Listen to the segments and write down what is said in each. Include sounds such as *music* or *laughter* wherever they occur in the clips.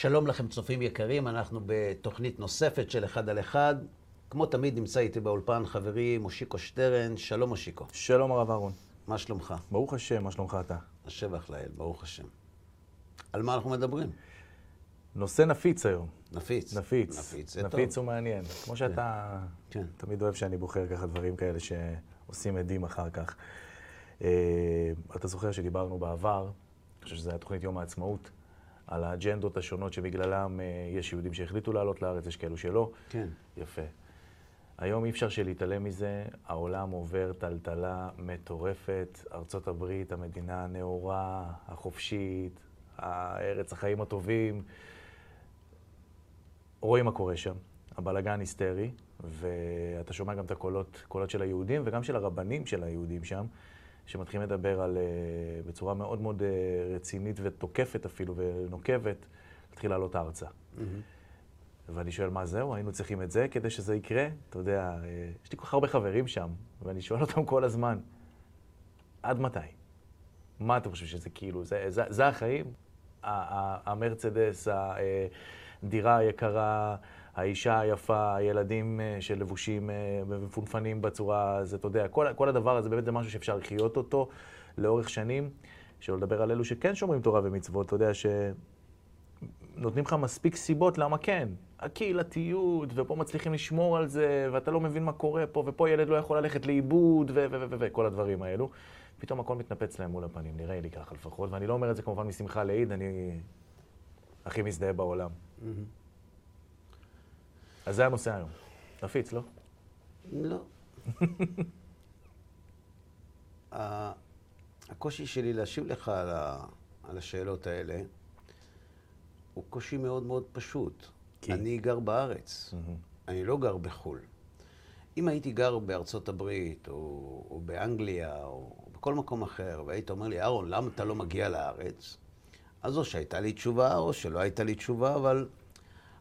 שלום לכם, צופים יקרים, אנחנו בתוכנית נוספת של אחד על אחד. כמו תמיד נמצא איתי באולפן חברי מושיקו שטרן. שלום מושיקו. שלום הרב אהרון. מה שלומך? ברוך השם, מה שלומך אתה? השבח לאל, ברוך השם. על מה אנחנו מדברים? נושא נפיץ היום. נפיץ. נפיץ. נפיץ, זה נפיץ טוב. ומעניין. כמו שאתה כן. תמיד אוהב שאני בוחר ככה דברים כאלה שעושים עדים אחר כך. אה, אתה זוכר שדיברנו בעבר, אני חושב שזו הייתה תוכנית יום העצמאות, על האג'נדות השונות שבגללם אה, יש יהודים שהחליטו לעלות לארץ, יש כאלו שלא. כן. יפה. היום אי אפשר שלהתעלם מזה, העולם עובר טלטלה מטורפת. ארצות הברית, המדינה הנאורה, החופשית, ארץ החיים הטובים. רואים מה קורה שם, הבלגן היסטרי, ואתה שומע גם את הקולות, קולות של היהודים וגם של הרבנים של היהודים שם, שמתחילים לדבר על, אה, בצורה מאוד מאוד אה, רצינית ותוקפת אפילו, ונוקבת, להתחיל לעלות ארצה. ואני שואל, מה זהו? היינו צריכים את זה כדי שזה יקרה? אתה יודע, אה, יש לי כל כך הרבה חברים שם, ואני שואל אותם כל הזמן, עד מתי? מה אתם חושבים שזה כאילו, זה, זה, זה החיים? המרצדס, הדירה היקרה, האישה היפה, הילדים אה, שלבושים אה, ומפונפנים בצורה, זה, אתה יודע, כל, כל הדבר הזה באמת זה משהו שאפשר לחיות אותו לאורך שנים, שלא לדבר על אלו שכן שומרים תורה ומצוות, אתה יודע, ש... נותנים לך מספיק סיבות למה כן. הקהילתיות, ופה מצליחים לשמור על זה, ואתה לא מבין מה קורה פה, ופה ילד לא יכול ללכת לאיבוד, וכל הדברים האלו. פתאום הכל מתנפץ להם מול הפנים, נראה לי ככה לפחות, ואני לא אומר את זה כמובן משמחה לאיד, אני הכי מזדהה בעולם. אז זה הנושא היום. נפיץ, לא? לא. הקושי שלי להשיב לך על, ה... על השאלות האלה הוא קושי מאוד מאוד פשוט. כי? אני גר בארץ, אני לא גר בחו"ל. אם הייתי גר בארצות הברית, או, או באנגליה, או בכל מקום אחר, והיית אומר לי, אהרון, למה אתה לא מגיע לארץ? אז או שהייתה לי תשובה, או שלא הייתה לי תשובה, אבל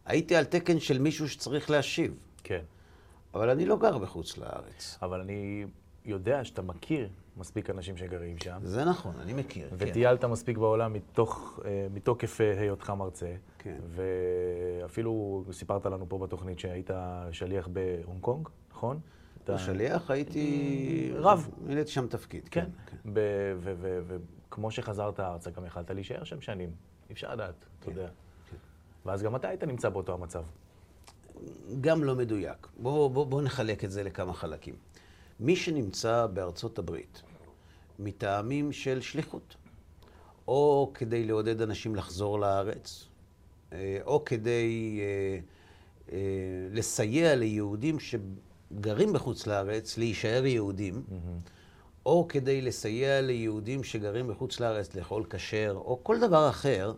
הייתי על תקן של מישהו שצריך להשיב. כן. אבל אני לא גר בחוץ לארץ. אבל אני יודע שאתה מכיר מספיק אנשים שגרים שם, זה נכון, אני מכיר. כן. וטיילת מספיק בעולם מתוך, אה, מתוקף אה, היותך מרצה. כן. ואפילו סיפרת לנו פה בתוכנית שהיית שליח בהונג קונג, נכון? אתה- בשליח הייתי... רב. מילאתי שם תפקיד, כן. כן. כן. ב- ו- ו- וכמו שחזרת ארצה, גם יכלת להישאר שם שנים. אי אפשר לדעת, אתה כן, יודע. ואז גם אתה היית נמצא באותו המצב. גם לא מדויק. בואו בוא, בוא נחלק את זה לכמה חלקים. מי שנמצא בארצות הברית מטעמים של שליחות, או כדי לעודד אנשים לחזור לארץ, אה, או כדי אה, אה, לסייע ליהודים שגרים בחוץ לארץ להישאר יהודים, או כדי לסייע ליהודים שגרים בחוץ לארץ לאכול כשר, או כל דבר אחר,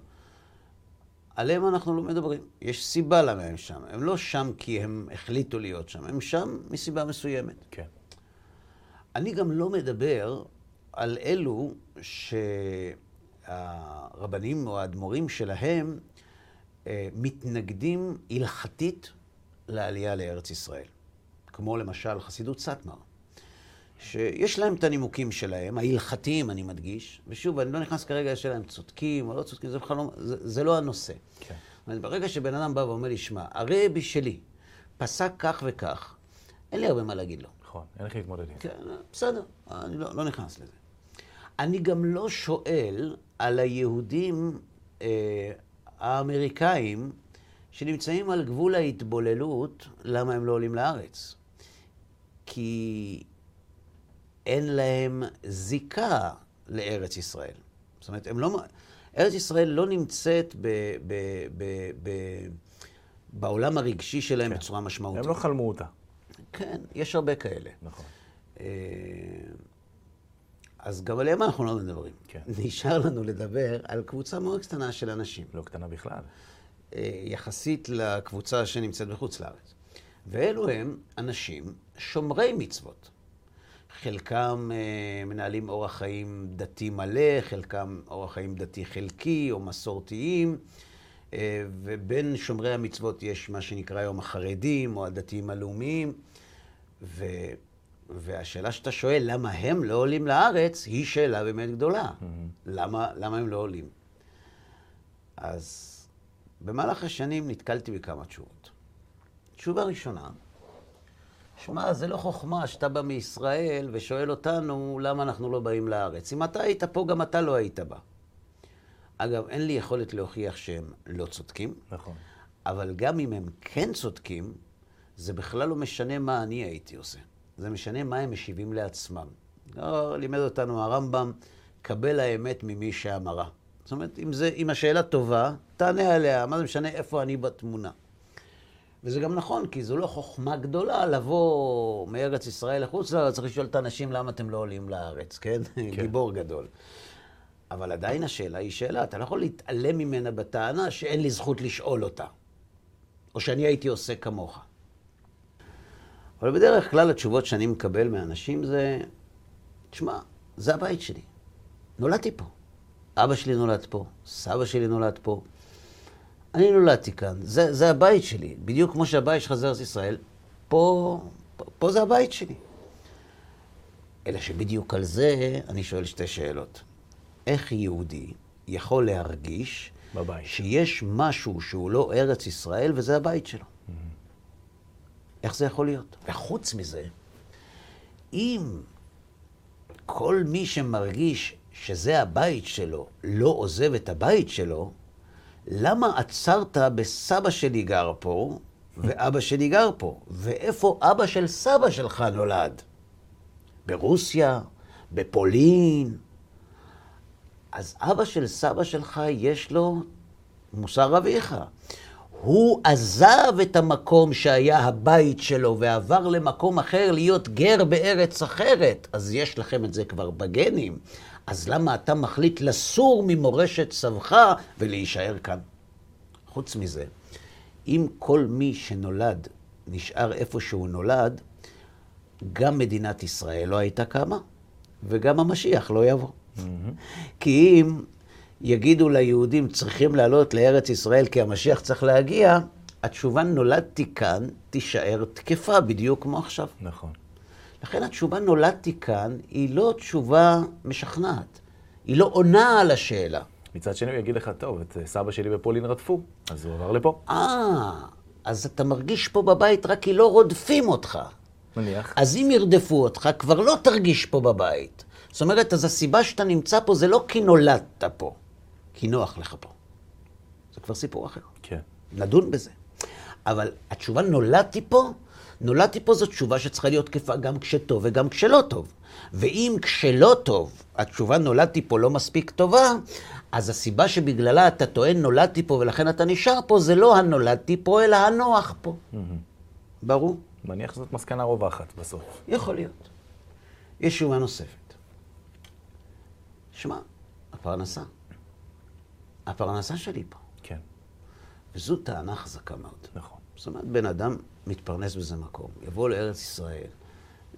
עליהם אנחנו לא מדברים. יש סיבה למה הם שם. הם לא שם כי הם החליטו להיות שם, הם שם מסיבה מסוימת. כן. אני גם לא מדבר על אלו שהרבנים או האדמו"רים שלהם אה, מתנגדים הלכתית לעלייה לארץ ישראל. כמו למשל חסידות סאטמר, שיש להם את הנימוקים שלהם, ההלכתיים אני מדגיש, ושוב, אני לא נכנס כרגע לשאלה אם צודקים או לא צודקים, זה בכלל לא, זה, זה לא הנושא. כן. אומרת, ברגע שבן אדם בא ואומר לי, שמע, הרבי שלי פסק כך וכך, אין לי הרבה מה להגיד לו. נכון, אין איך להתמודד עם. כן, בסדר, אני לא, לא נכנס לזה. אני גם לא שואל על היהודים אה, האמריקאים שנמצאים על גבול ההתבוללות, למה הם לא עולים לארץ. כי אין להם זיקה לארץ ישראל. זאת אומרת, הם לא... ארץ ישראל לא נמצאת ב, ב, ב, ב, בעולם הרגשי שלהם כן. בצורה משמעותית. הם לא חלמו אותה. כן, יש הרבה כאלה. נכון. אה, אז גם עליהם אנחנו לא מדברים. כן. *laughs* נשאר לנו לדבר על קבוצה מאוד קטנה של אנשים, לא קטנה בכלל. אה, יחסית לקבוצה שנמצאת בחוץ לארץ. ואלו הם אנשים שומרי מצוות. חלקם אה, מנהלים אורח חיים דתי מלא, חלקם אורח חיים דתי חלקי או מסורתיים, אה, ובין שומרי המצוות יש מה שנקרא היום החרדים או הדתיים הלאומיים. ו... והשאלה שאתה שואל, למה הם לא עולים לארץ, היא שאלה באמת גדולה. למה, למה הם לא עולים? אז במהלך השנים נתקלתי בכמה תשובות. תשובה ראשונה, שמע, זה לא חוכמה שאתה בא מישראל ושואל אותנו למה אנחנו לא באים לארץ. אם אתה היית פה, גם אתה לא היית בא. אגב, אין לי יכולת להוכיח שהם לא צודקים, נכון. אבל גם אם הם כן צודקים, זה בכלל לא משנה מה אני הייתי עושה. זה משנה מה הם משיבים לעצמם. לא, לימד אותנו הרמב"ם, קבל האמת ממי שאמרה. זאת אומרת, אם, זה, אם השאלה טובה, תענה עליה, מה זה משנה איפה אני בתמונה. וזה גם נכון, כי זו לא חוכמה גדולה לבוא מארץ ישראל לחוץ לארץ, צריך לשאול את האנשים למה אתם לא עולים לארץ, כן? כן. *laughs* גיבור גדול. אבל עדיין השאלה היא שאלה, אתה לא יכול להתעלם ממנה בטענה שאין לי זכות לשאול אותה, או שאני הייתי עושה כמוך. אבל בדרך כלל התשובות שאני מקבל מאנשים זה, תשמע, זה הבית שלי. נולדתי פה. אבא שלי נולד פה, סבא שלי נולד פה. אני נולדתי כאן, זה, זה הבית שלי. בדיוק כמו שהבית שלך זה ארץ ישראל, פה, פה, פה זה הבית שלי. אלא שבדיוק על זה אני שואל שתי שאלות. איך יהודי יכול להרגיש בבית. שיש משהו שהוא לא ארץ ישראל וזה הבית שלו? איך זה יכול להיות? וחוץ מזה, אם כל מי שמרגיש שזה הבית שלו לא עוזב את הבית שלו, למה עצרת בסבא שלי גר פה ואבא שלי גר פה? ואיפה אבא של סבא שלך נולד? ברוסיה? בפולין? אז אבא של סבא שלך יש לו מוסר אביך. הוא עזב את המקום שהיה הבית שלו ועבר למקום אחר להיות גר בארץ אחרת. אז יש לכם את זה כבר בגנים. אז למה אתה מחליט לסור ממורשת סבך ולהישאר כאן? חוץ מזה, אם כל מי שנולד נשאר איפה שהוא נולד, גם מדינת ישראל לא הייתה קמה, וגם המשיח לא יבוא. Mm-hmm. כי אם יגידו ליהודים צריכים לעלות לארץ ישראל כי המשיח צריך להגיע, התשובה נולדתי כאן תישאר תקפה בדיוק כמו עכשיו. נכון. לכן התשובה נולדתי כאן היא לא תשובה משכנעת. היא לא עונה על השאלה. מצד שני הוא יגיד לך, טוב, את סבא שלי בפולין רדפו, אז הוא עבר לפה. אה, אז אתה מרגיש פה בבית רק כי לא רודפים אותך. נניח. אז אם ירדפו אותך, כבר לא תרגיש פה בבית. זאת אומרת, אז הסיבה שאתה נמצא פה זה לא כי נולדת פה, כי נוח לך פה. זה כבר סיפור אחר. כן. נדון בזה. אבל התשובה נולדתי פה, נולדתי פה זו תשובה שצריכה להיות תקפה גם כשטוב וגם כשלא טוב. ואם כשלא טוב, התשובה נולדתי פה לא מספיק טובה, אז הסיבה שבגללה אתה טוען נולדתי פה ולכן אתה נשאר פה, זה לא הנולדתי פה, אלא הנוח פה. ברור? מניח שזאת מסקנה רווחת בסוף. יכול להיות. יש תשובה נוספת. שמע, הפרנסה. הפרנסה שלי פה. כן, וזו טענה חזקה מאוד. נכון. זאת אומרת, בן אדם מתפרנס באיזה מקום, יבוא לארץ ישראל,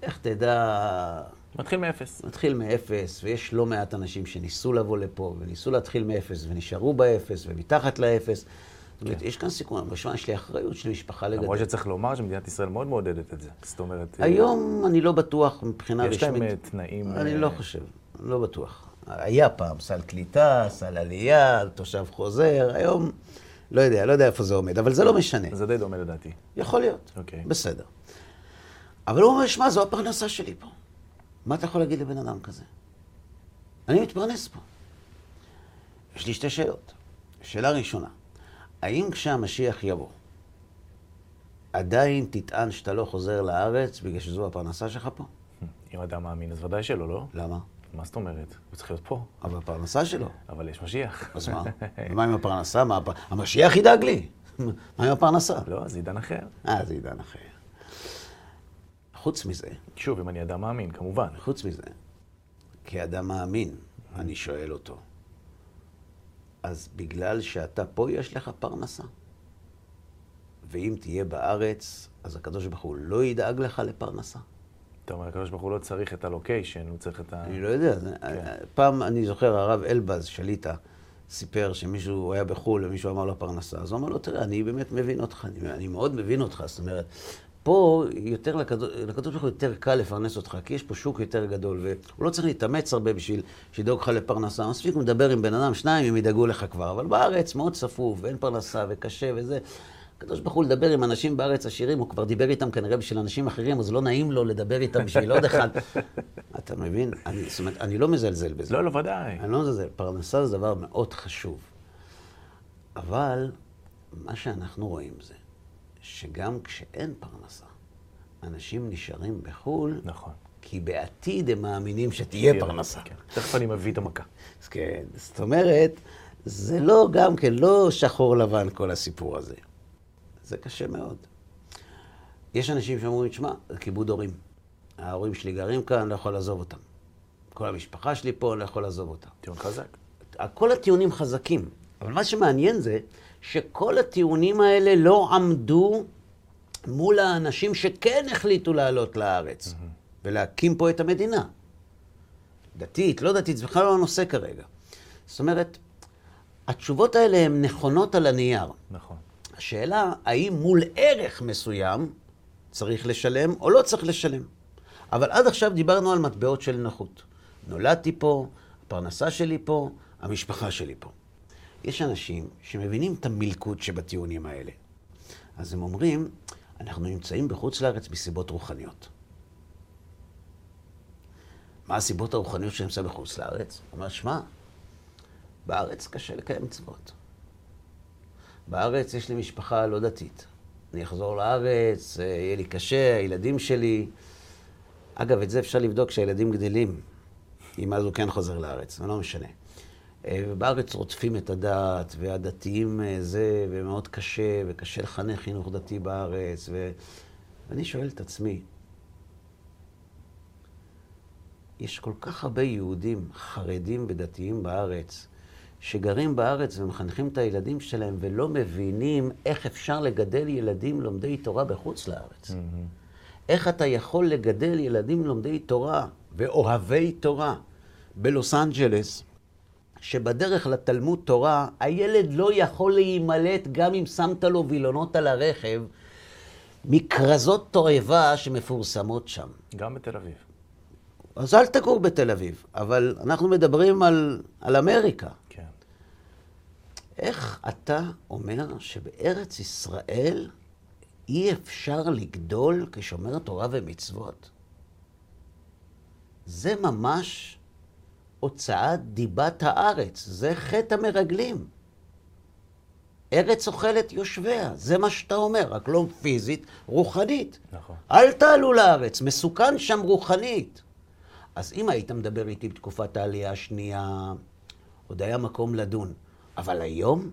איך תדע, מתחיל מאפס. מתחיל מאפס, ויש לא מעט אנשים שניסו לבוא לפה, וניסו להתחיל מאפס, ונשארו באפס, ומתחת לאפס. זאת אומרת, כן. יש כאן סיכון, אבל שמע, יש לי אחריות, יש לי משפחה לגדל. למרות שצריך לומר שמדינת ישראל מאוד מעודדת את זה. זאת אומרת... אה, היום אני לא בטוח מבחינה יש רשמית. להם אה, תנאים... אני אה, לא חושב, לא בטוח. היה פעם סל קליטה, סל עלייה, תושב חוזר, היום לא יודע, לא יודע איפה זה עומד, אבל זה לא משנה. זה די דומה לדעתי. יכול להיות, אוקיי. בסדר. אבל הוא אומר, שמע, זו הפרנסה שלי פה. מה אתה יכול להגיד לבן אדם כזה? אני מתפרנס פה. יש לי שתי שאלות. שאלה ראשונה, האם כשהמשיח יבוא, עדיין תטען שאתה לא חוזר לארץ בגלל שזו הפרנסה שלך פה? אם אדם מאמין, אז ודאי שלא, לא? למה? מה זאת אומרת? הוא צריך להיות פה. אבל הפרנסה שלו. אבל יש משיח. אז מה? *laughs* ומה עם הפרנסה? מה. המשיח ידאג לי. *laughs* מה עם הפרנסה? לא, זה עידן אחר. אה, זה עידן אחר. חוץ מזה, שוב, אם אני אדם מאמין, כמובן. חוץ מזה, כאדם מאמין, אני שואל אותו, אז בגלל שאתה פה יש לך פרנסה? ואם תהיה בארץ, אז הקדוש ברוך הוא לא ידאג לך לפרנסה? אתה אומר, הקדוש ברוך הוא לא צריך את הלוקיישן, הוא צריך את ה... אני לא יודע. זה- פעם, אני זוכר, הרב אלבז שליטה סיפר שמישהו היה בחו"ל ומישהו אמר לו פרנסה. אז הוא אמר לו, תראה, אני באמת מבין אותך, אני, אני מאוד מבין אותך. זאת אומרת, פה יותר לקדוש ברוך הוא יותר קל לפרנס אותך, כי יש פה שוק יותר גדול, והוא לא צריך להתאמץ הרבה בשביל שידאוג לך לפרנסה. מספיק הוא מדבר עם בן אדם, שניים, הם ידאגו לך כבר. אבל בארץ מאוד צפוף, ואין פרנסה, וקשה, וזה. הקדוש ברוך הוא לדבר עם אנשים בארץ עשירים, הוא כבר דיבר איתם כנראה בשביל אנשים אחרים, אז לא נעים לו לדבר איתם בשביל עוד אחד. *laughs* אתה מבין? אני, זאת אומרת, אני לא מזלזל בזה. לא, לא, ודאי. אני לא מזלזל. פרנסה זה דבר מאוד חשוב. אבל מה שאנחנו רואים זה שגם כשאין פרנסה, אנשים נשארים בחו"ל. נכון. כי בעתיד הם מאמינים שתהיה פרנסה. כן. תכף אני מביא את המכה. כן, זאת אומרת, זה לא גם כן, לא שחור לבן כל הסיפור הזה. זה קשה מאוד. יש אנשים שאומרים, תשמע, זה כיבוד הורים. ההורים שלי גרים כאן, לא יכול לעזוב אותם. כל המשפחה שלי פה, לא יכול לעזוב אותם. טיעון חזק. כל הטיעונים חזקים. אבל מה שמעניין זה שכל הטיעונים האלה לא עמדו מול האנשים שכן החליטו לעלות לארץ mm-hmm. ולהקים פה את המדינה. דתית, לא דתית, זה בכלל לא הנושא כרגע. זאת אומרת, התשובות האלה הן נכונות על הנייר. נכון. השאלה, האם מול ערך מסוים צריך לשלם או לא צריך לשלם. אבל עד עכשיו דיברנו על מטבעות של נוחות. נולדתי פה, הפרנסה שלי פה, המשפחה שלי פה. יש אנשים שמבינים את המלכוד שבטיעונים האלה. אז הם אומרים, אנחנו נמצאים בחוץ לארץ מסיבות רוחניות. מה הסיבות הרוחניות שאני נמצא בחוץ לארץ? הוא אומר, שמע, בארץ קשה לקיים מצוות. בארץ יש לי משפחה לא דתית. אני אחזור לארץ, אה, יהיה לי קשה, הילדים שלי... אגב, את זה אפשר לבדוק כשהילדים גדלים, אם אז הוא כן חוזר לארץ, זה לא משנה. אה, ובארץ רודפים את הדת, והדתיים אה, זה, ומאוד קשה, וקשה לחנך חינוך דתי בארץ. ו... ואני שואל את עצמי, יש כל כך הרבה יהודים חרדים ודתיים בארץ, שגרים בארץ ומחנכים את הילדים שלהם ולא מבינים איך אפשר לגדל ילדים לומדי תורה בחוץ לארץ. Mm-hmm. איך אתה יכול לגדל ילדים לומדי תורה ואוהבי תורה בלוס אנג'לס, שבדרך לתלמוד תורה, הילד לא יכול להימלט גם אם שמת לו וילונות על הרכב, מכרזות תועבה שמפורסמות שם. גם בתל אביב. אז אל תגור בתל אביב, אבל אנחנו מדברים על, על אמריקה. איך אתה אומר שבארץ ישראל אי אפשר לגדול כשומר תורה ומצוות? זה ממש הוצאת דיבת הארץ. זה חטא המרגלים. ארץ אוכלת יושביה, זה מה שאתה אומר, רק לא פיזית, רוחנית. נכון. אל תעלו לארץ, מסוכן שם רוחנית. אז אם היית מדבר איתי בתקופת העלייה השנייה, עוד היה מקום לדון. אבל היום,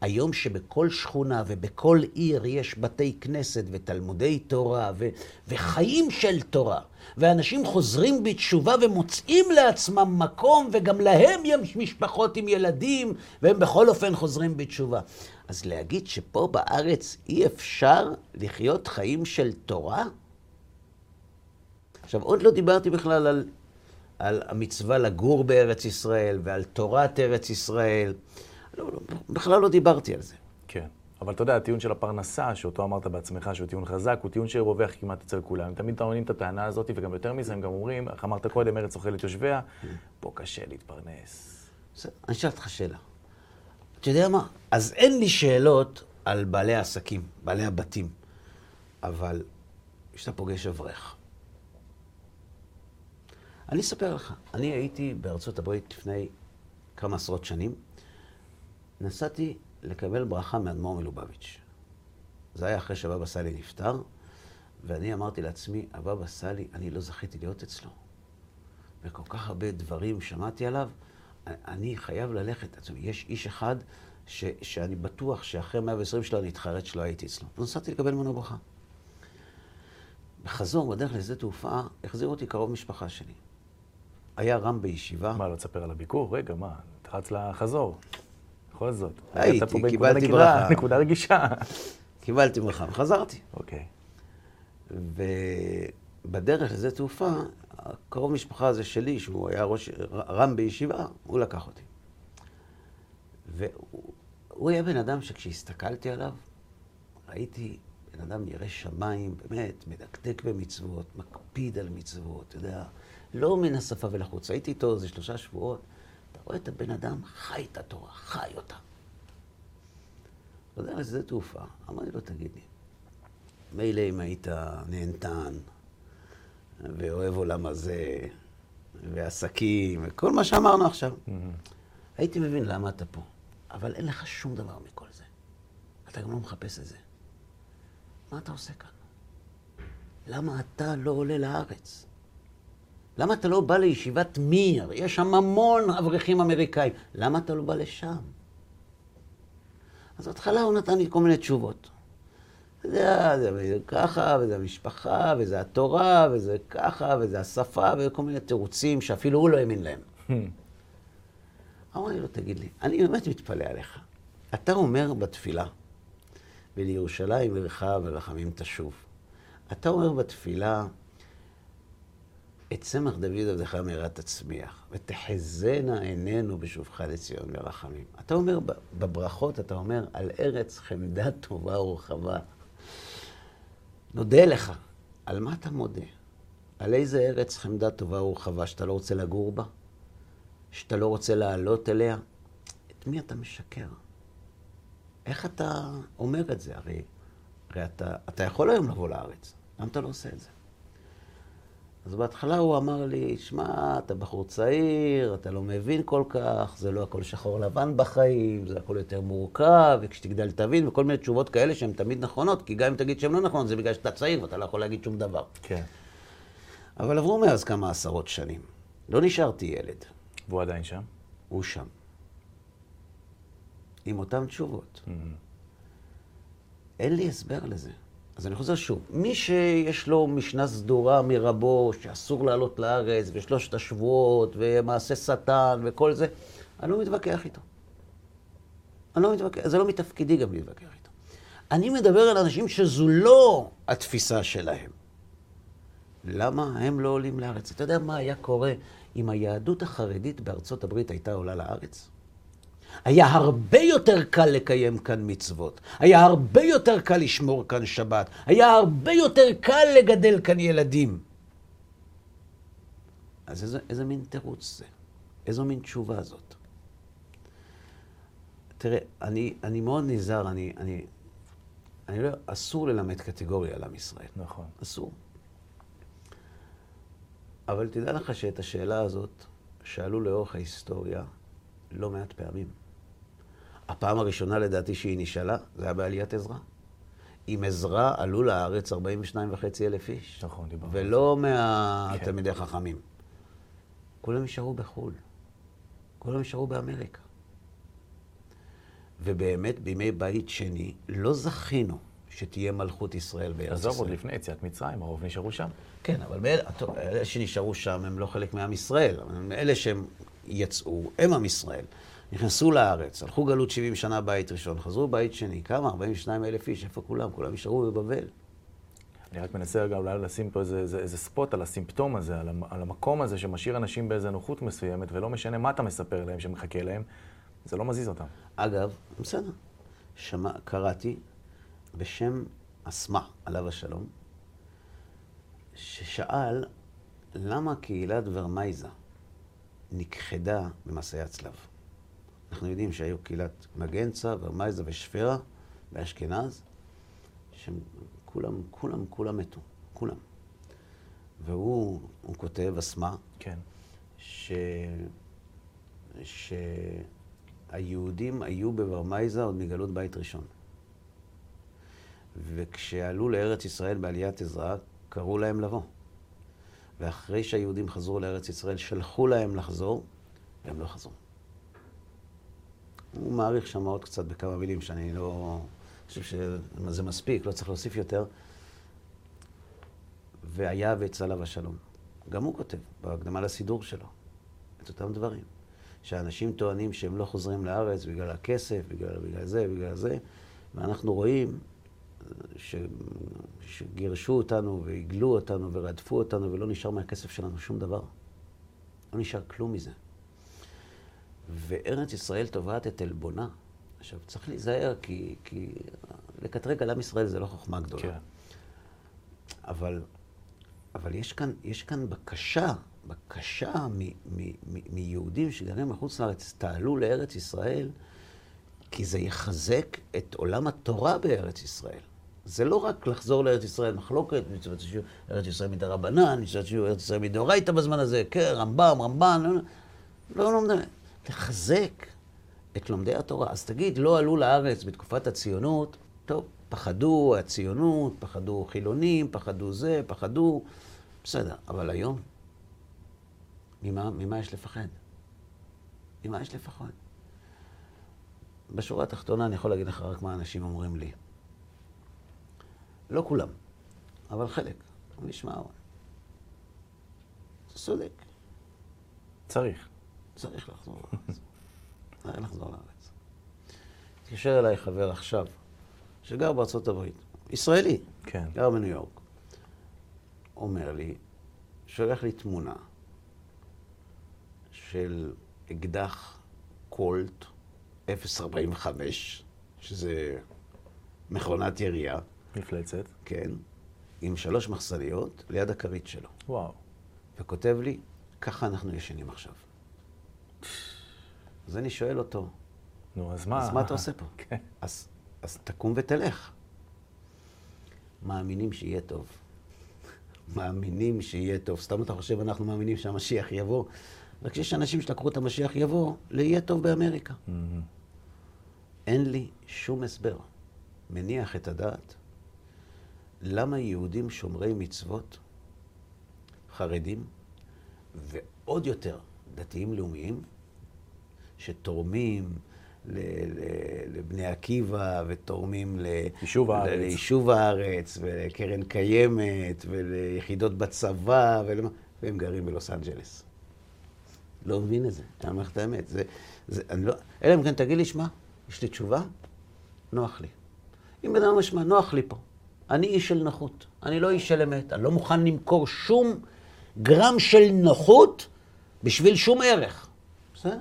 היום שבכל שכונה ובכל עיר יש בתי כנסת ותלמודי תורה ו- וחיים של תורה, ואנשים חוזרים בתשובה ומוצאים לעצמם מקום, וגם להם יש משפחות עם ילדים, והם בכל אופן חוזרים בתשובה. אז להגיד שפה בארץ אי אפשר לחיות חיים של תורה? עכשיו, עוד לא דיברתי בכלל על, על המצווה לגור בארץ ישראל ועל תורת ארץ ישראל. לא, לא, בכלל לא דיברתי על זה. כן. אבל אתה יודע, הטיעון של הפרנסה, שאותו אמרת בעצמך, שהוא טיעון חזק, הוא טיעון שרווח כמעט אצל כולם. הם תמיד טוענים את הטענה הזאת, וגם יותר מזה, הם גם אומרים, איך אמרת קודם, ארץ אוכלת יושביה, פה קשה להתפרנס. אני אשאל אותך שאלה. אתה יודע מה? אז אין לי שאלות על בעלי העסקים, בעלי הבתים, אבל כשאתה פוגש אברך, אני אספר לך, אני הייתי בארצות הברית לפני כמה עשרות שנים, נסעתי לקבל ברכה מאדמו"ר מלובביץ'. זה היה אחרי שהבבא סאלי נפטר, ואני אמרתי לעצמי, הבבא סאלי, אני לא זכיתי להיות אצלו. וכל כך הרבה דברים שמעתי עליו, אני חייב ללכת. עצמי, יש איש אחד ש, שאני בטוח שאחרי 120 שלו אני אתחרט שלא הייתי אצלו. נסעתי לקבל ממנו ברכה. בחזור, בדרך לשדה תעופה, החזיר אותי קרוב משפחה שלי. היה רם בישיבה. מה, לא תספר על הביקור? רגע, מה, תחץ לחזור. בכל זאת. הייתי, קיבלתי ברכה. נקודה רגישה. קיבלתי ברכה וחזרתי. אוקיי. ובדרך לזה תעופה, הקרוב משפחה הזה שלי, שהוא היה ראש, רם בישיבה, הוא לקח אותי. והוא היה בן אדם שכשהסתכלתי עליו, ראיתי בן אדם ירא שמיים, באמת, מדקדק במצוות, מקפיד על מצוות, אתה יודע, לא מן השפה ולחוץ. הייתי איתו איזה שלושה שבועות, אתה רואה את הבן אדם חי את התורה, חי אותה. אתה יודע, לשדה תעופה, אמרתי לו, תגיד לי, מילא אם היית נהנתן, ואוהב עולם הזה, ועסקים, וכל מה שאמרנו עכשיו, הייתי מבין למה אתה פה. אבל אין לך שום דבר מכל זה. אתה גם לא מחפש את זה. מה אתה עושה כאן? למה אתה לא עולה לארץ? למה אתה לא בא לישיבת מיר? יש שם המון אברכים אמריקאים. למה אתה לא בא לשם? אז בהתחלה הוא נתן לי כל מיני תשובות. זה, זה, זה ככה, וזה המשפחה, וזה התורה, וזה ככה, וזה השפה, וכל מיני תירוצים שאפילו הוא לא האמין להם. *laughs* אמרתי לו, תגיד לי, אני באמת מתפלא עליך. אתה אומר בתפילה, ולירושלים עירך ורחמים תשוב. אתה אומר בתפילה, את צמח דוד עבדך מהרה תצמיח, ותחזינה עינינו בשובך לציון ורחמים. אתה אומר בברכות, אתה אומר, על ארץ חמדה טובה ורחבה. נודה לך. על מה אתה מודה? על איזה ארץ חמדה טובה ורחבה שאתה לא רוצה לגור בה? שאתה לא רוצה לעלות אליה? את מי אתה משקר? איך אתה אומר את זה? הרי, הרי אתה, אתה יכול היום לבוא לארץ, למה אתה לא עושה את זה? אז בהתחלה הוא אמר לי, שמע, אתה בחור צעיר, אתה לא מבין כל כך, זה לא הכל שחור לבן בחיים, זה הכל יותר מורכב, וכשתגדל תבין, וכל מיני תשובות כאלה שהן תמיד נכונות, כי גם אם תגיד שהן לא נכונות, זה בגלל שאתה צעיר ואתה לא יכול להגיד שום דבר. כן. אבל עברו מאז כמה עשרות שנים. לא נשארתי ילד. והוא עדיין שם? הוא שם. עם אותן תשובות. Mm-hmm. אין לי הסבר לזה. אז אני חוזר שוב, מי שיש לו משנה סדורה מרבו, שאסור לעלות לארץ, ושלושת השבועות, ומעשה שטן, וכל זה, אני לא מתווכח איתו. אני לא מתווכח, זה לא מתפקידי גם להתווכח איתו. אני מדבר על אנשים שזו לא התפיסה שלהם. למה הם לא עולים לארץ? אתה יודע מה היה קורה אם היהדות החרדית בארצות הברית הייתה עולה לארץ? היה הרבה יותר קל לקיים כאן מצוות, היה הרבה יותר קל לשמור כאן שבת, היה הרבה יותר קל לגדל כאן ילדים. אז איזה, איזה מין תירוץ זה? איזו מין תשובה זאת? תראה, אני, אני מאוד נזהר, אני, אני, אני לא, אסור ללמד קטגוריה על עם ישראל. נכון. אסור. אבל תדע לך שאת השאלה הזאת שאלו לאורך ההיסטוריה לא מעט פעמים. הפעם הראשונה לדעתי שהיא נשאלה, זה היה בעליית עזרא. עם עזרא עלו לארץ 42 וחצי אלף איש. נכון, דיברנו. ולא מהתלמידי חכמים. כולם נשארו בחו"ל. כולם נשארו באמריקה. ובאמת, בימי בית שני, לא זכינו שתהיה מלכות ישראל בארץ ישראל. עזוב, עוד לפני יציאת מצרים, הרוב נשארו שם. כן, אבל באל, טוב, אלה שנשארו שם הם לא חלק מעם ישראל. אלה שהם יצאו, הם עם ישראל. נכנסו לארץ, הלכו גלות 70 שנה בית ראשון, חזרו בית שני, כמה? 42 אלף איש, איפה כולם? כולם נשארו בבבל. אני רק מנסה רגע אולי לשים פה איזה, איזה, איזה ספוט על הסימפטום הזה, על, על המקום הזה שמשאיר אנשים באיזה נוחות מסוימת, ולא משנה מה אתה מספר להם שמחכה להם, זה לא מזיז אותם. אגב, בסדר, שמע, קראתי בשם אסמה, עליו השלום, ששאל למה קהילת ורמייזה נכחדה במסעי הצלב. אנחנו יודעים שהיו קהילת מגנצה, ורמייזה ושפרה באשכנז, שהם כולם, כולם, כולם מתו, כולם. והוא הוא כותב, אסמה, כן. ש... שהיהודים היו בוורמייזה עוד מגלות בית ראשון. וכשעלו לארץ ישראל בעליית עזרא, קראו להם לבוא. ואחרי שהיהודים חזרו לארץ ישראל, שלחו להם לחזור, והם לא חזרו. הוא מעריך שם עוד קצת בכמה מילים שאני לא... חושב שזה מספיק, לא צריך להוסיף יותר. והיה ויצא עליו השלום. גם הוא כותב, בהקדמה לסידור שלו, את אותם דברים. שאנשים טוענים שהם לא חוזרים לארץ בגלל הכסף, בגלל, בגלל זה, בגלל זה, ואנחנו רואים ש... שגירשו אותנו והגלו אותנו ורדפו אותנו ולא נשאר מהכסף שלנו שום דבר. לא נשאר כלום מזה. וארץ ישראל תובעת את עלבונה עכשיו, צריך להיזהר, כי, כי לקטרג על עם ישראל זה לא חוכמה גדולה. כן. אבל, אבל יש, כאן, יש כאן בקשה, בקשה מ, מ, מ, מיהודים שגרים מחוץ לארץ, תעלו לארץ ישראל, כי זה יחזק את עולם התורה בארץ ישראל. זה לא רק לחזור לארץ ישראל, מחלוקת, מצוות שיהיו ארץ ישראל מדרבנן, מצוות שיהיו ארץ ישראל מדאורייתא בזמן הזה, כן, רמב"ם, רמב"ן, לא, לא, לא, לחזק את לומדי התורה. אז תגיד, לא עלו לארץ בתקופת הציונות, טוב, פחדו הציונות, פחדו חילונים, פחדו זה, פחדו... בסדר, אבל היום, ממה, ממה יש לפחד? ממה יש לפחד? בשורה התחתונה אני יכול להגיד לך רק מה אנשים אומרים לי. לא כולם, אבל חלק. נשמע, צודק. צריך. צריך לחזור לארץ. צריך לחזור לארץ. התקשר אליי חבר עכשיו, שגר בארצות הברית, ישראלי, כן. גר בניו יורק. אומר לי, שולח לי תמונה של אקדח קולט 045, שזה מכונת ירייה, מפלצת. כן, עם שלוש מחסניות ליד הכרית שלו. וואו. וכותב לי, ככה אנחנו ישנים עכשיו. אז אני שואל אותו, נו, אז מה? אז מה אתה עושה פה? *laughs* כן. אז, אז תקום ותלך. מאמינים שיהיה טוב. מאמינים שיהיה טוב. סתם אתה חושב, אנחנו מאמינים שהמשיח יבוא. רק שיש אנשים שלקחו את המשיח יבוא, ליהיה טוב באמריקה. מהמם. אין לי שום הסבר מניח את הדעת למה יהודים שומרי מצוות, חרדים, ועוד יותר דתיים לאומיים, שתורמים ל- ל- לבני עקיבא ותורמים ל- יישוב הארץ. ל- ליישוב הארץ ולקרן קיימת וליחידות בצבא, ולמה, והם גרים בלוס אנג'לס. לא מבין את זה, אני אומר לך את האמת. זה, זה, אני לא, אלא אם כן תגיד לי, שמע, יש לי תשובה, נוח לי. אם בן אדם אומר, שמע, נוח לי פה. אני איש של נוחות, אני לא איש של אמת, אני לא מוכן למכור שום גרם של נוחות בשביל שום ערך. בסדר?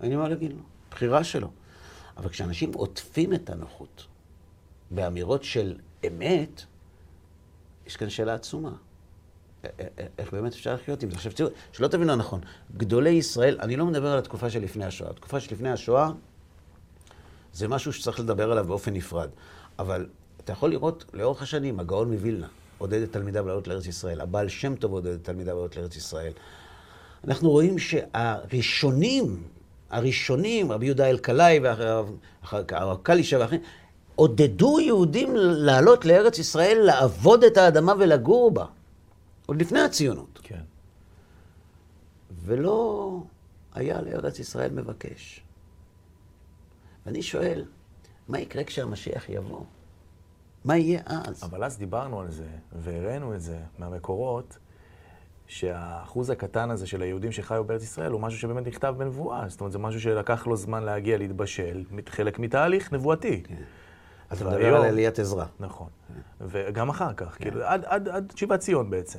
אין לי מה להגיד לו, בחירה שלו. אבל כשאנשים עוטפים את הנוחות באמירות של אמת, יש כאן שאלה עצומה. איך באמת אפשר לחיות עם זה? עכשיו, תראו, שלא תבינו נכון, גדולי ישראל, אני לא מדבר על התקופה שלפני השואה. התקופה שלפני השואה זה משהו שצריך לדבר עליו באופן נפרד. אבל אתה יכול לראות לאורך השנים, הגאון מווילנה עודד את תלמידיו לעלות לארץ ישראל, הבעל שם טוב עודד את תלמידיו לעלות לארץ ישראל. אנחנו רואים שהראשונים, הראשונים, רבי יהודה אלקלעי ואחר כך הרב ואחרים, עודדו יהודים לעלות לארץ ישראל, לעבוד את האדמה ולגור בה. עוד לפני הציונות. כן. ולא היה לארץ ישראל מבקש. ואני שואל, מה יקרה כשהמשיח יבוא? מה יהיה אז? אבל אז דיברנו על זה, והראינו את זה מהמקורות, שהאחוז הקטן הזה של היהודים שחיו בארץ ישראל הוא משהו שבאמת נכתב בנבואה. זאת אומרת, זה משהו שלקח לו זמן להגיע, להתבשל, חלק מתהליך נבואתי. כן. אתה מדבר על עליית עזרא. נכון. וגם אחר כך, כאילו, עד, שיבת ציון בעצם.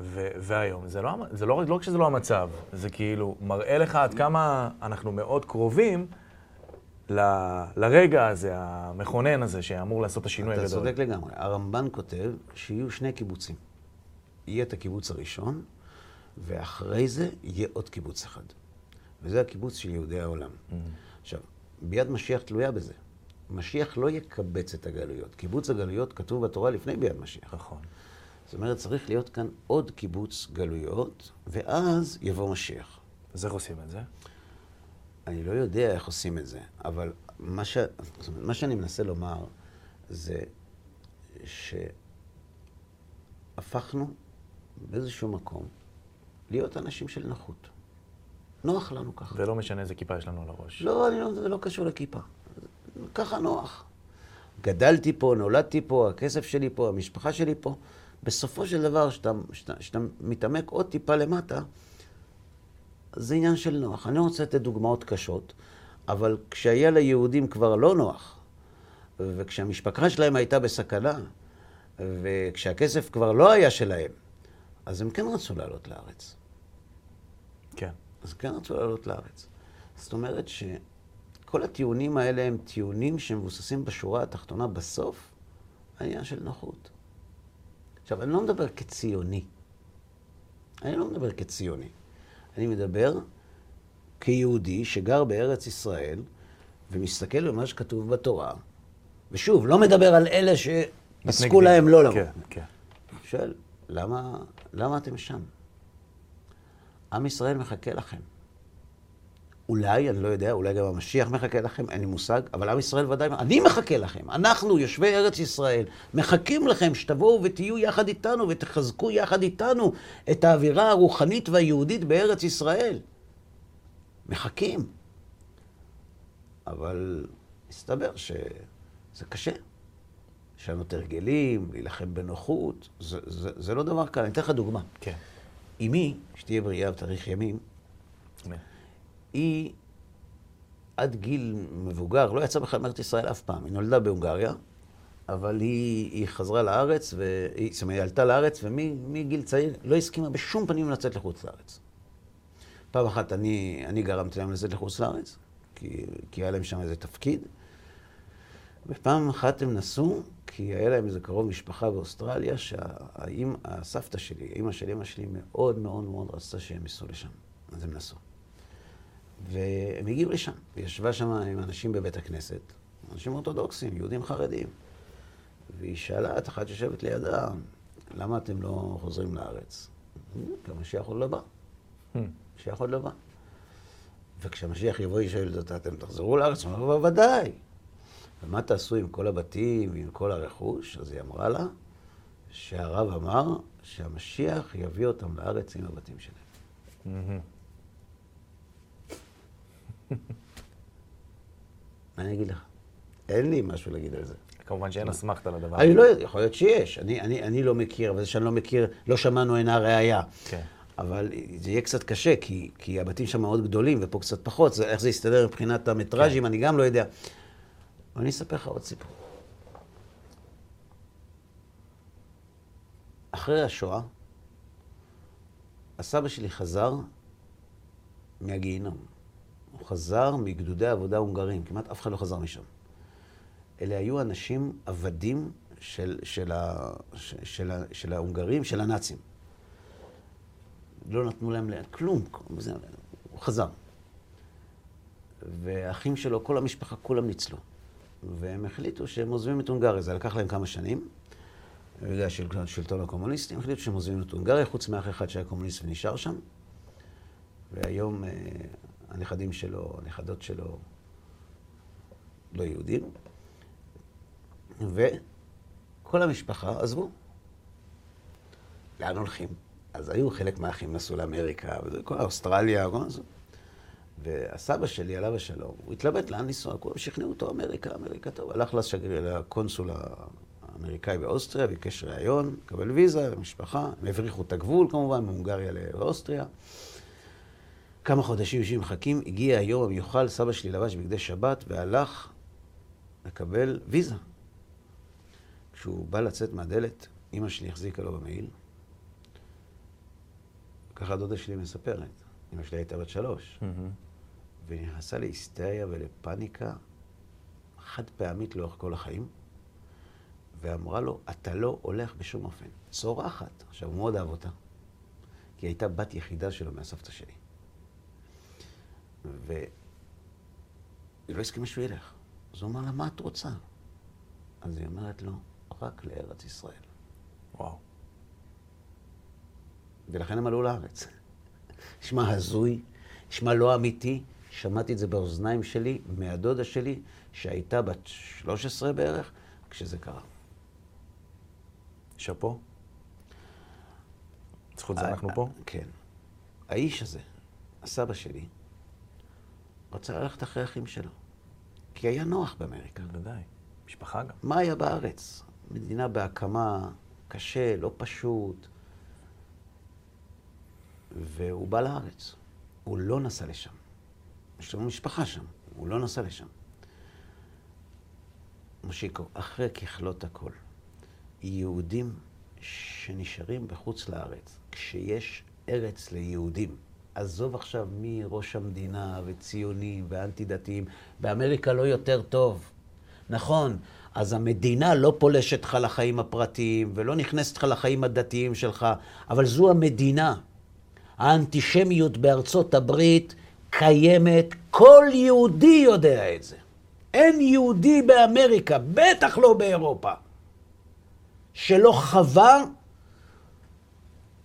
ו- והיום, זה לא, זה לא, רק- לא רק שזה לא המצב, זה כאילו מראה לך עד כמה אנחנו מאוד קרובים ל- לרגע הזה, המכונן הזה, שאמור לעשות את השינוי אתה הגדול. צודק לגמרי. הרמב"ן כותב שיהיו שני קיבוצים. יהיה את הקיבוץ הראשון, ואחרי זה יהיה עוד קיבוץ אחד. וזה הקיבוץ של יהודי העולם. עכשיו, ביד משיח תלויה בזה. משיח לא יקבץ את הגלויות. קיבוץ הגלויות כתוב בתורה לפני ביד משיח. נכון. זאת אומרת, צריך להיות כאן עוד קיבוץ גלויות, ואז יבוא משיח. אז איך עושים את זה? אני לא יודע איך עושים את זה, אבל מה, ש... אומרת, מה שאני מנסה לומר זה שהפכנו באיזשהו מקום להיות אנשים של נוחות. נוח לנו ככה. ולא משנה איזה כיפה יש לנו על הראש. לא, אני לא, זה לא קשור לכיפה. ככה נוח. גדלתי פה, נולדתי פה, הכסף שלי פה, המשפחה שלי פה. בסופו של דבר, כשאתה מתעמק עוד טיפה למטה, זה עניין של נוח. אני לא רוצה לתת דוגמאות קשות, אבל כשהיה ליהודים כבר לא נוח, וכשהמשפחה שלהם הייתה בסכנה, וכשהכסף כבר לא היה שלהם, אז הם כן רצו לעלות לארץ. כן. אז כן רצו לעלות לארץ. זאת אומרת שכל כל הטיעונים האלה הם טיעונים שמבוססים בשורה התחתונה בסוף, העניין של נוחות. עכשיו, אני לא מדבר כציוני. אני לא מדבר כציוני. אני מדבר כיהודי שגר בארץ ישראל ומסתכל במה שכתוב בתורה, ושוב, לא מדבר על אלה שעסקו להם לא לבוא. כן, כן. שואל, למה, למה אתם שם? עם ישראל מחכה לכם. אולי, אני לא יודע, אולי גם המשיח מחכה לכם, אין לי מושג, אבל עם ישראל ודאי, אני מחכה לכם. אנחנו, יושבי ארץ ישראל, מחכים לכם שתבואו ותהיו יחד איתנו ותחזקו יחד איתנו את האווירה הרוחנית והיהודית בארץ ישראל. מחכים. אבל מסתבר שזה קשה. לשנות הרגלים, להילחם בנוחות, זה, זה, זה לא דבר קל. אני אתן לך דוגמה. כן. אמי, שתהיה בריאה ותאריך ימים, אמן. היא עד גיל מבוגר, לא יצאה בכלל מארץ ישראל אף פעם. היא נולדה בהונגריה, אבל היא, היא חזרה לארץ, והיא, זאת אומרת, היא עלתה לארץ, ומגיל צעיר לא הסכימה בשום פנים לצאת לחוץ לארץ. פעם אחת אני, אני גרמתי להם לצאת לחוץ לארץ, כי, כי היה להם שם איזה תפקיד. ופעם אחת הם נסעו, כי היה להם איזה קרוב משפחה באוסטרליה, שהסבתא שלי, אימא של אימא שלי, מאוד מאוד מאוד רצתה שהם ייסעו לשם. אז הם נסעו. והם הגיעו לשם, וישבה שם עם אנשים בבית הכנסת, אנשים אורתודוקסים, יהודים חרדים. והיא שאלה את אחת שיושבת לידה, למה אתם לא חוזרים לארץ? כי המשיח עוד לא בא. המשיח עוד לא בא. וכשהמשיח יבוא, היא שואלת אותה, אתם תחזרו לארץ? הוא אומר, בוודאי. ומה תעשו עם כל הבתים ועם כל הרכוש? אז היא אמרה לה שהרב אמר שהמשיח יביא אותם לארץ עם הבתים שלהם. מה אני אגיד לך? אין לי משהו להגיד על זה. כמובן שאין אסמכתה לדבר אני לא יודע, יכול להיות שיש. אני, אני, אני לא מכיר, אבל זה שאני לא מכיר, לא שמענו אינה ראייה. כן. אבל זה יהיה קצת קשה, כי, כי הבתים שם מאוד גדולים ופה קצת פחות. זה, איך זה יסתדר מבחינת המטראז'ים, כן. אני גם לא יודע. אני אספר לך עוד סיפור. אחרי השואה, הסבא שלי חזר מהגיהינום. הוא חזר מגדודי עבודה הונגרים, כמעט אף אחד לא חזר משם. אלה היו אנשים עבדים של, של, ה, של, ה, של ההונגרים, של הנאצים. לא נתנו להם כלום, הוא חזר. והאחים שלו, כל המשפחה, כולם ניצלו. והם החליטו שהם עוזבים את הונגריה. זה לקח להם כמה שנים, בגלל השלטון הקומוניסטי, הם החליטו שהם עוזבים את הונגריה, חוץ מאח אחד שהיה קומוניסט ונשאר שם. והיום אה, הנכדים שלו, הנכדות שלו, לא יהודים. וכל המשפחה עזבו. לאן הולכים? אז היו חלק מהאחים נסעו לאמריקה, אוסטרליה, כל זה. והסבא שלי, עליו השלום, הוא התלבט לאן לנסוע, כולם שכנעו אותו, אמריקה, אמריקה, טוב. הלך לשגריר, לקונסול האמריקאי באוסטריה, ביקש ראיון, קבל ויזה למשפחה, הם הבריחו את הגבול כמובן, מהונגריה לאוסטריה. כמה חודשים יושבים מחכים, הגיע היום המיוחל, סבא שלי לבש בגדי שבת והלך לקבל ויזה. כשהוא בא לצאת מהדלת, אימא שלי החזיקה לו במעיל. ככה דודה שלי מספרת. אימא שלי הייתה בת שלוש. והיא נכנסה להיסטריה ולפניקה חד פעמית לאורך כל החיים, ואמרה לו, אתה לא הולך בשום אופן. צורחת. עכשיו, הוא מאוד אהב אותה, כי היא הייתה בת יחידה שלו מהסבתא שלי. והיא לא הסכימה שהוא ילך. אז הוא אמר לה, מה את רוצה? אז היא אומרת לו, רק לארץ ישראל. וואו. ולכן הם עלו לארץ. *laughs* נשמע הזוי, נשמע לא אמיתי. שמעתי את זה באוזניים שלי, מהדודה שלי, שהייתה בת 13 בערך, כשזה קרה. שאפו. בזכות זה אנחנו פה? כן. האיש הזה, הסבא שלי, רצה ללכת אחרי האחים שלו. כי היה נוח באמריקה. בוודאי. משפחה גם. מה היה בארץ? מדינה בהקמה, קשה, לא פשוט. והוא בא לארץ. הוא לא נסע לשם. יש לנו משפחה שם, הוא לא נסע לשם. מושיקו, אחרי ככלות הכל, יהודים שנשארים בחוץ לארץ, כשיש ארץ ליהודים, עזוב עכשיו מי ראש המדינה וציונים ואנטי-דתיים, באמריקה לא יותר טוב. נכון, אז המדינה לא פולשת לך לחיים הפרטיים ולא נכנסת לך לחיים הדתיים שלך, אבל זו המדינה. האנטישמיות בארצות הברית קיימת, כל יהודי יודע את זה. אין יהודי באמריקה, בטח לא באירופה, שלא חווה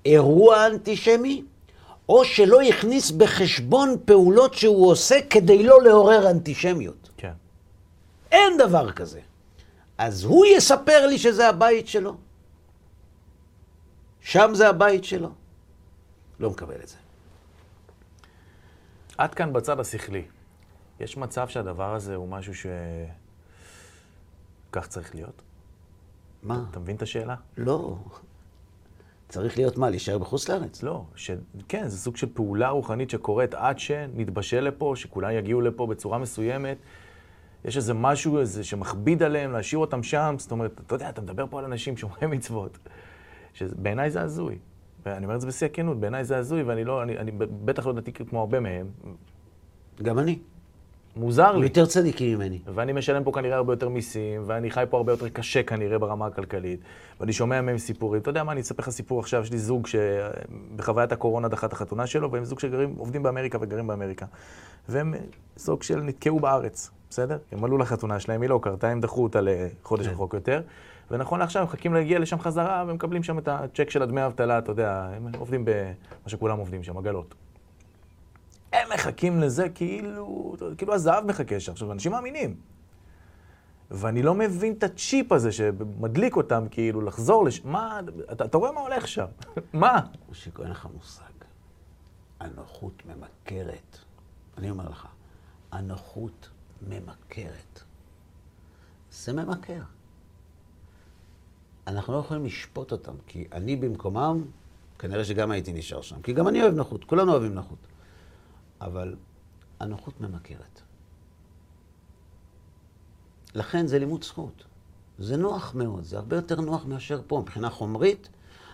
אירוע אנטישמי, או שלא הכניס בחשבון פעולות שהוא עושה כדי לא לעורר אנטישמיות. כן. אין דבר כזה. אז הוא יספר לי שזה הבית שלו. שם זה הבית שלו. לא מקבל את זה. עד כאן בצד השכלי. יש מצב שהדבר הזה הוא משהו ש... כך צריך להיות? מה? אתה מבין את השאלה? לא. צריך להיות מה, להישאר בחוץ לארץ? לא, ש... כן, זה סוג של פעולה רוחנית שקורית עד שנתבשל לפה, שכולם יגיעו לפה בצורה מסוימת. יש איזה משהו איזה שמכביד עליהם, להשאיר אותם שם. זאת אומרת, אתה יודע, אתה מדבר פה על אנשים שומרי מצוות, שבעיניי זה הזוי. ואני אומר את זה בשיא הכנות, בעיניי זה הזוי, ואני לא, אני, אני בטח לא דתי כמו הרבה מהם. גם אני. מוזר לי. יותר צדיקים ממני. ואני משלם פה כנראה הרבה יותר מיסים, ואני חי פה הרבה יותר קשה כנראה ברמה הכלכלית, ואני שומע מהם סיפורים. אתה יודע מה, אני אספר לך סיפור עכשיו, יש לי זוג שבחוויית הקורונה דחה את החתונה שלו, והם זוג שגרים, עובדים באמריקה וגרים באמריקה. והם סוג של נתקעו בארץ, בסדר? הם עלו לחתונה שלהם, היא לא קרתה, הם דחו אותה לחודש כן. רחוק יותר. ונכון לעכשיו, מחכים להגיע לשם חזרה, ומקבלים שם את הצ'ק של הדמי האבטלה, אתה יודע, הם עובדים במה שכולם עובדים שם, עגלות. הם מחכים לזה כאילו, כאילו הזהב מחכה שם. עכשיו, אנשים מאמינים. ואני לא מבין את הצ'יפ הזה שמדליק אותם, כאילו, לחזור לש... מה, אתה, אתה רואה מה הולך שם? *laughs* מה? משה, אין לך מושג. הנוחות ממכרת. אני אומר לך, הנוחות ממכרת. זה ממכר. אנחנו לא יכולים לשפוט אותם, כי אני במקומם, כנראה שגם הייתי נשאר שם. כי גם אני אוהב נוחות, כולנו אוהבים נוחות. אבל הנוחות ממכרת. לכן זה לימוד זכות. זה נוח מאוד, זה הרבה יותר נוח מאשר פה, מבחינה חומרית.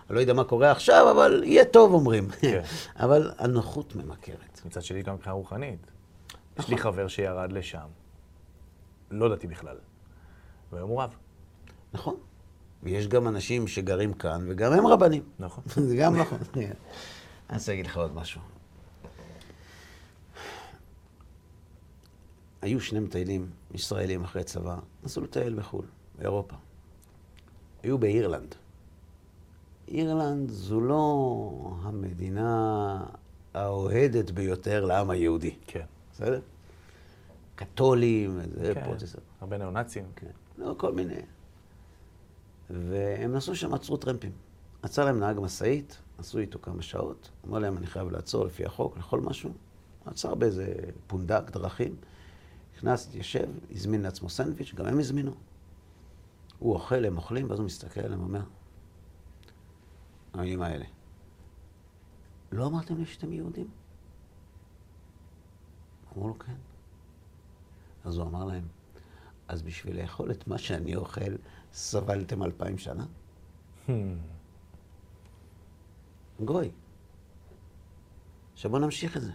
אני לא יודע מה קורה עכשיו, אבל יהיה טוב, אומרים. כן. *laughs* אבל הנוחות ממכרת. מצד שני, גם מבחינה רוחנית. יש נכון. לי חבר שירד לשם, לא דתי בכלל, והיום הוא רב. נכון. ויש גם אנשים שגרים כאן, וגם הם רבנים. נכון. *laughs* זה גם נכון. *laughs* אני רוצה להגיד לך עוד משהו. היו שני מטיילים ישראלים אחרי צבא, נסעו לטייל בחו"ל, באירופה. היו באירלנד. אירלנד זו לא המדינה האוהדת ביותר לעם היהודי. כן. בסדר? קתולים, כן. פרוטסטנט. הרבה ניאו-נאצים. כן. לא, כל מיני. והם נסעו שם, עצרו טרמפים. עצר להם נהג משאית, נסעו איתו כמה שעות, אמר להם, אני חייב לעצור לפי החוק, לאכול משהו. עצר באיזה פונדק, דרכים, נכנס, התיישב, הזמין לעצמו סנדוויץ', גם הם הזמינו. הוא אוכל, הם אוכלים, ואז הוא מסתכל עליהם ואומר, המילים האלה, לא אמרתם לי שאתם יהודים? אמרו לו, כן. אז הוא אמר להם, אז בשביל לאכול את מה שאני אוכל, סבלתם אלפיים שנה? Hmm. גוי. עכשיו בואו נמשיך את זה.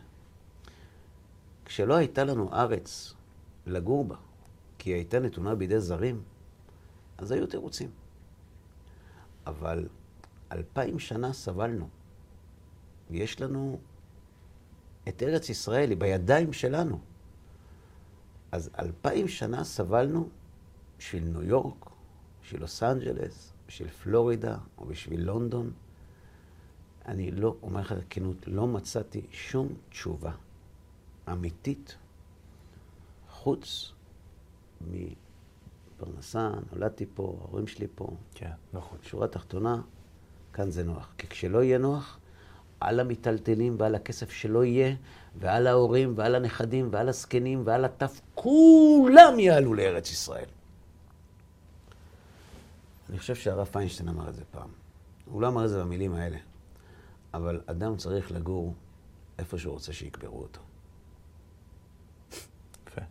כשלא הייתה לנו ארץ לגור בה, כי היא הייתה נתונה בידי זרים, אז היו תירוצים. אבל אלפיים שנה סבלנו, ויש לנו את ארץ ישראל, היא בידיים שלנו. אז אלפיים שנה סבלנו בשביל ניו יורק, בשביל לוס אנג'לס, בשביל פלורידה או בשביל לונדון. אני לא, אומר לך בכנות, לא מצאתי שום תשובה אמיתית חוץ מפרנסה, נולדתי פה, ההורים שלי פה. כן, נכון. שורה תחתונה, כאן זה נוח. כי כשלא יהיה נוח, על המיטלטלים ועל הכסף שלא יהיה, ועל ההורים ועל הנכדים ועל הזקנים ועל הטף, כולם יעלו לארץ ישראל. אני חושב שהרב פיינשטיין אמר את זה פעם. הוא לא אמר את זה במילים האלה, אבל אדם צריך לגור איפה שהוא רוצה שיקברו אותו. *laughs* יפה.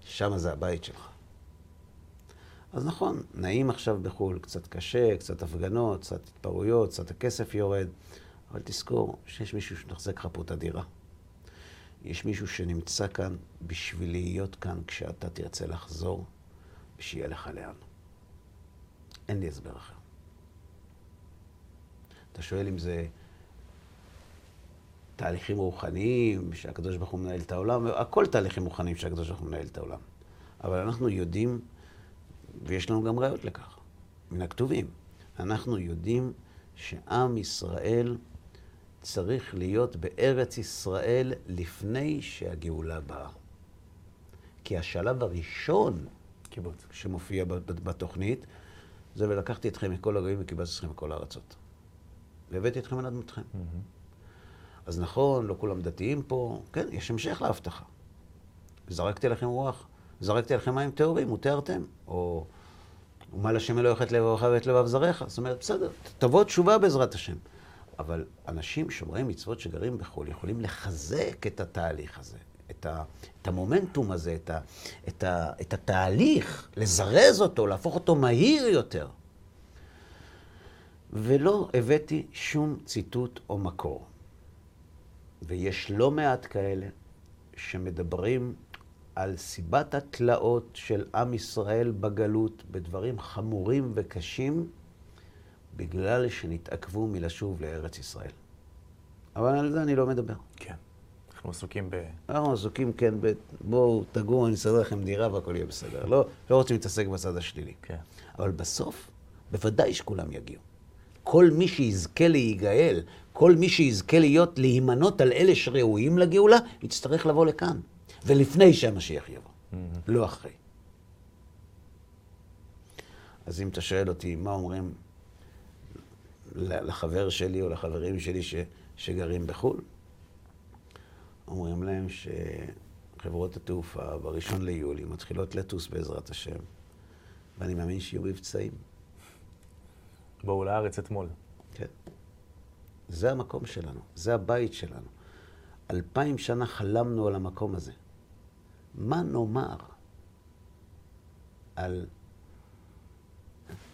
שם זה הבית שלך. אז נכון, נעים עכשיו בחו"ל, קצת קשה, קצת הפגנות, קצת התפרעויות, קצת הכסף יורד, אבל תזכור שיש מישהו שמתחזק לך פה את הדירה. יש מישהו שנמצא כאן בשביל להיות כאן כשאתה תרצה לחזור, ושיהיה לך לאן. אין לי הסבר אחר. אתה שואל אם זה תהליכים רוחניים, שהקדוש ברוך הוא מנהל את העולם, הכל תהליכים רוחניים שהקדוש ברוך הוא מנהל את העולם. אבל אנחנו יודעים, ויש לנו גם ראיות לכך, מן הכתובים. אנחנו יודעים שעם ישראל צריך להיות בארץ ישראל לפני שהגאולה באה. כי השלב הראשון קיבוץ. שמופיע בתוכנית, זה ולקחתי אתכם מכל הגויים וקיבצתי אתכם מכל הארצות. והבאתי אתכם על אדמתכם. Mm-hmm. אז נכון, לא כולם דתיים פה, כן, יש המשך להבטחה. זרקתי לכם רוח, זרקתי לכם מים טהורים, ותיארתם. או ומה לשם אלוהיך את לבבך ואת לבב זרעך. זאת אומרת, בסדר, תבוא תשובה בעזרת השם. אבל אנשים שומרי מצוות שגרים בחו"ל יכולים לחזק את התהליך הזה, את, ה, את המומנטום הזה, את, ה, את, ה, את התהליך, לזרז אותו, להפוך אותו מהיר יותר. ולא הבאתי שום ציטוט או מקור. ויש לא מעט כאלה שמדברים על סיבת התלאות של עם ישראל בגלות בדברים חמורים וקשים, בגלל שנתעכבו מלשוב לארץ ישראל. אבל על זה אני לא מדבר. כן. אנחנו עסוקים ב... אנחנו עסוקים, כן, ב... בואו, תגורו, אני אסדר לכם דירה והכל יהיה בסדר. לא, לא רוצים להתעסק בצד השלילי. כן. אבל בסוף, בוודאי שכולם יגיעו. כל מי שיזכה להיגאל, כל מי שיזכה להיות, להימנות על אלה שראויים לגאולה, יצטרך לבוא לכאן. ולפני שהמשיח יבוא, mm-hmm. לא אחרי. אז אם אתה שואל אותי, מה אומרים לחבר שלי או לחברים שלי ש, שגרים בחו"ל? אומרים להם שחברות התעופה בראשון ליולי מתחילות לטוס בעזרת השם, ואני מאמין שיהיו מבצעים. באו לארץ אתמול. כן. זה המקום שלנו, זה הבית שלנו. אלפיים שנה חלמנו על המקום הזה. מה נאמר על...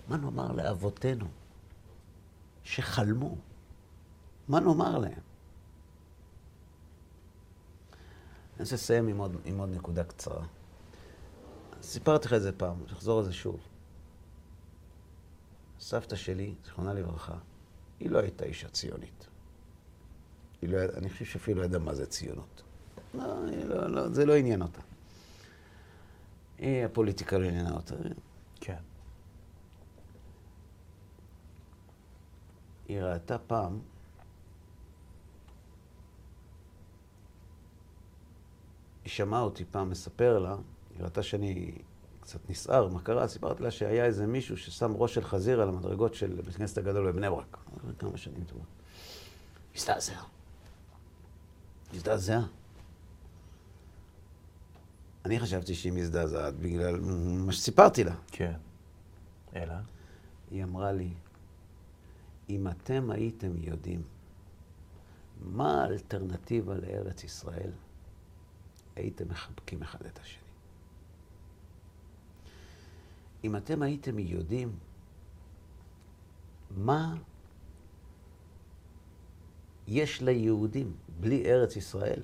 מה נאמר לאבותינו שחלמו? מה נאמר להם? אני רוצה לסיים עם עוד, עם עוד נקודה קצרה. סיפרתי לך את זה פעם, נחזור על זה שוב. סבתא שלי, זיכרונה לברכה, היא לא הייתה אישה ציונית. לא, אני חושב שאפילו לא ידעה מה זה ציונות. לא, לא, לא, זה לא עניין אותה. היא, הפוליטיקה לא עניינה אותה. כן. היא ראתה פעם היא שמעה אותי פעם מספר לה, היא ראתה שאני קצת נסער, מה קרה? סיפרתי לה שהיה איזה מישהו ששם ראש של חזיר על המדרגות של בית הכנסת הגדול בבני ברק. כמה שנים טובות. הזדעזע. הזדעזע. אני חשבתי שהיא מזדעזעת בגלל מה שסיפרתי לה. כן. אלא? היא אמרה לי, אם אתם הייתם יודעים מה האלטרנטיבה לארץ ישראל, הייתם מחבקים אחד את השני. אם אתם הייתם יודעים מה יש ליהודים בלי ארץ ישראל,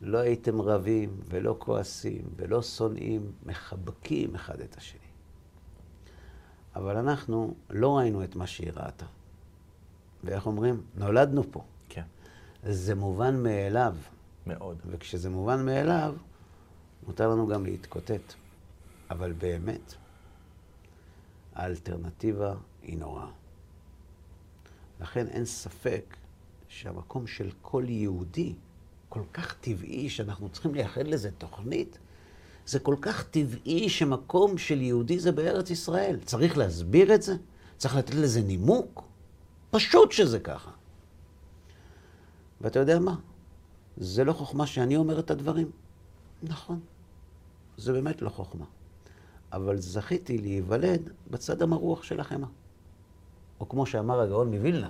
לא הייתם רבים ולא כועסים ולא שונאים, מחבקים אחד את השני. אבל אנחנו לא ראינו את מה שהיא ראתה. ואיך אומרים? נולדנו פה. כן. זה מובן מאליו. מאוד. וכשזה מובן מאליו, מותר לנו גם להתקוטט. אבל באמת, האלטרנטיבה היא נוראה. לכן אין ספק שהמקום של כל יהודי כל כך טבעי שאנחנו צריכים לייחד לזה תוכנית. זה כל כך טבעי שמקום של יהודי זה בארץ ישראל. צריך להסביר את זה? צריך לתת לזה נימוק? פשוט שזה ככה. ואתה יודע מה? זה לא חוכמה שאני אומר את הדברים. נכון, זה באמת לא חוכמה. אבל זכיתי להיוולד בצד המרוח של החמא. או כמו שאמר הגאון מווילנה,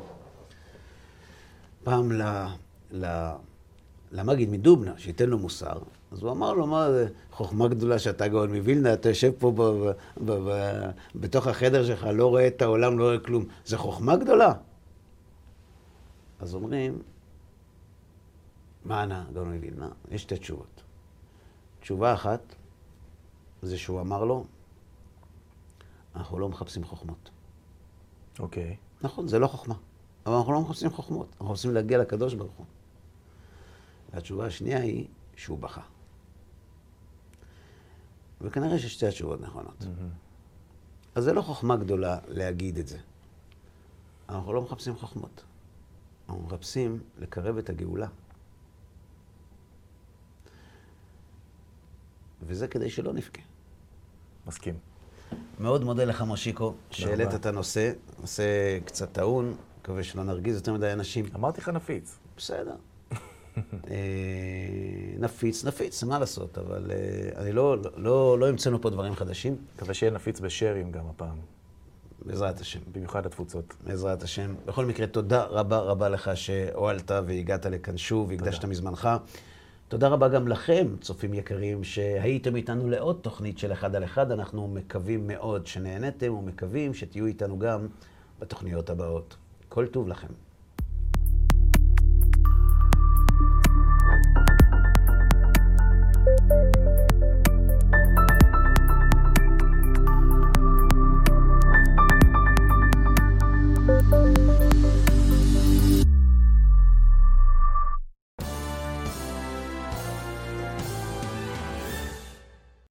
פעם ל... ל... למגיד מדובנה, שייתן לו מוסר, אז הוא אמר לו, מה זה חוכמה גדולה שאתה גאון מווילנה, אתה יושב פה ב, ב, ב, ב, בתוך החדר שלך, לא רואה את העולם, לא רואה כלום. זה חוכמה גדולה. אז אומרים, מה ענה אדון מווילנה? יש שתי תשובות. תשובה אחת, זה שהוא אמר לו, אנחנו לא מחפשים חוכמות. אוקיי. נכון, זה לא חוכמה. אבל אנחנו לא מחפשים חוכמות, אנחנו רוצים להגיע לקדוש ברוך הוא. והתשובה השנייה היא שהוא בכה. וכנראה ששתי התשובות נכונות. מהמם. אז זה לא חוכמה גדולה להגיד את זה. אנחנו לא מחפשים חוכמות. אנחנו מחפשים לקרב את הגאולה. וזה כדי שלא נבכה. מסכים. מאוד מודה לך, מושיקו, שהעלית. את הנושא. נושא קצת טעון, מקווה שלא נרגיז יותר מדי אנשים. אמרתי לך נפיץ. בסדר. *laughs* אה, נפיץ, נפיץ, מה לעשות, אבל אה, אני לא, לא, לא המצאנו פה דברים חדשים, מקווה שיהיה נפיץ בשרים גם הפעם, בעזרת השם. במיוחד התפוצות. בעזרת השם. בכל מקרה, תודה רבה רבה לך שהואלת והגעת לכאן שוב, והקדשת מזמנך. תודה רבה גם לכם, צופים יקרים, שהייתם איתנו לעוד תוכנית של אחד על אחד. אנחנו מקווים מאוד שנהניתם ומקווים שתהיו איתנו גם בתוכניות הבאות. כל טוב לכם.